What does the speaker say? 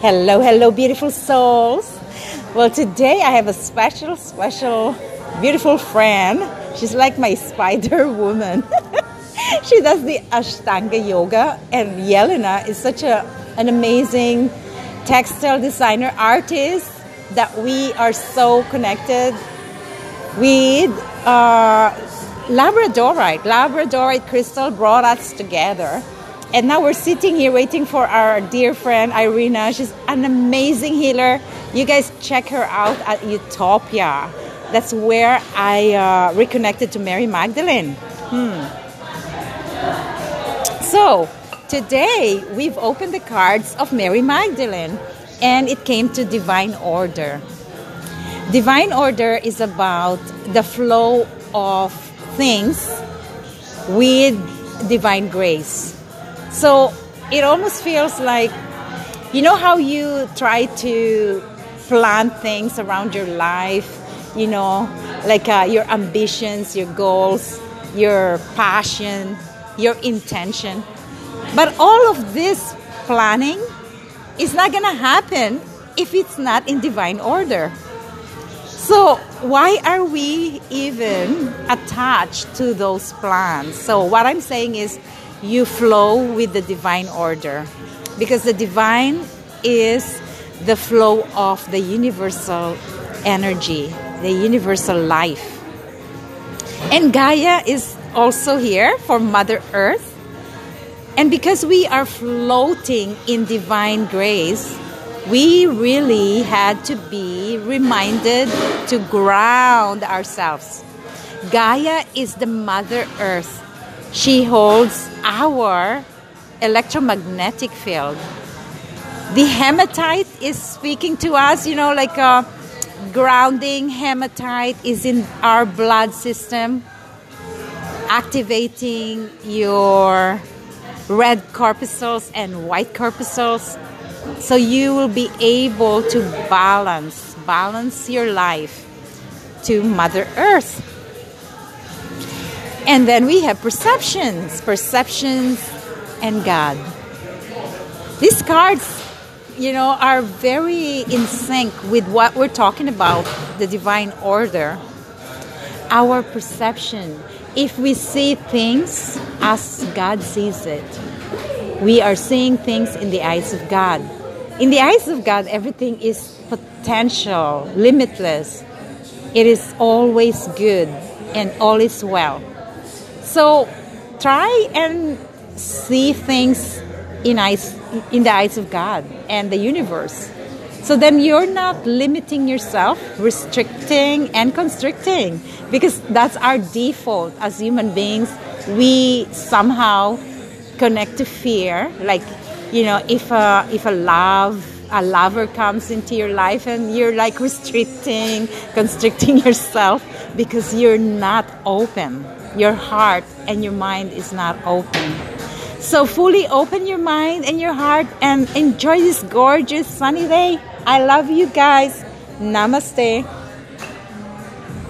Hello, hello, beautiful souls. Well, today I have a special, special, beautiful friend. She's like my spider woman. she does the Ashtanga yoga, and Yelena is such a, an amazing textile designer artist that we are so connected with. Uh, Labradorite, Labradorite crystal brought us together and now we're sitting here waiting for our dear friend Irina. She's an amazing healer. You guys check her out at Utopia. That's where I uh, reconnected to Mary Magdalene. Hmm. So, today we've opened the cards of Mary Magdalene and it came to Divine Order. Divine Order is about the flow of things with divine grace so it almost feels like, you know, how you try to plan things around your life, you know, like uh, your ambitions, your goals, your passion, your intention. But all of this planning is not going to happen if it's not in divine order. So, why are we even attached to those plans? So, what I'm saying is, you flow with the divine order because the divine is the flow of the universal energy, the universal life. And Gaia is also here for Mother Earth. And because we are floating in divine grace, we really had to be reminded to ground ourselves. Gaia is the Mother Earth she holds our electromagnetic field. The hematite is speaking to us, you know, like a grounding hematite is in our blood system, activating your red corpuscles and white corpuscles. So you will be able to balance, balance your life to Mother Earth. And then we have perceptions, perceptions and God. These cards, you know, are very in sync with what we're talking about, the divine order. Our perception. If we see things as God sees it, we are seeing things in the eyes of God. In the eyes of God, everything is potential, limitless. It is always good and all is well. So try and see things in eyes in the eyes of God and the universe. So then you're not limiting yourself, restricting and constricting because that's our default as human beings. We somehow connect to fear like you know if a if a love a lover comes into your life and you're like restricting constricting yourself because you're not open your heart and your mind is not open. So fully open your mind and your heart and enjoy this gorgeous sunny day. I love you guys. Namaste.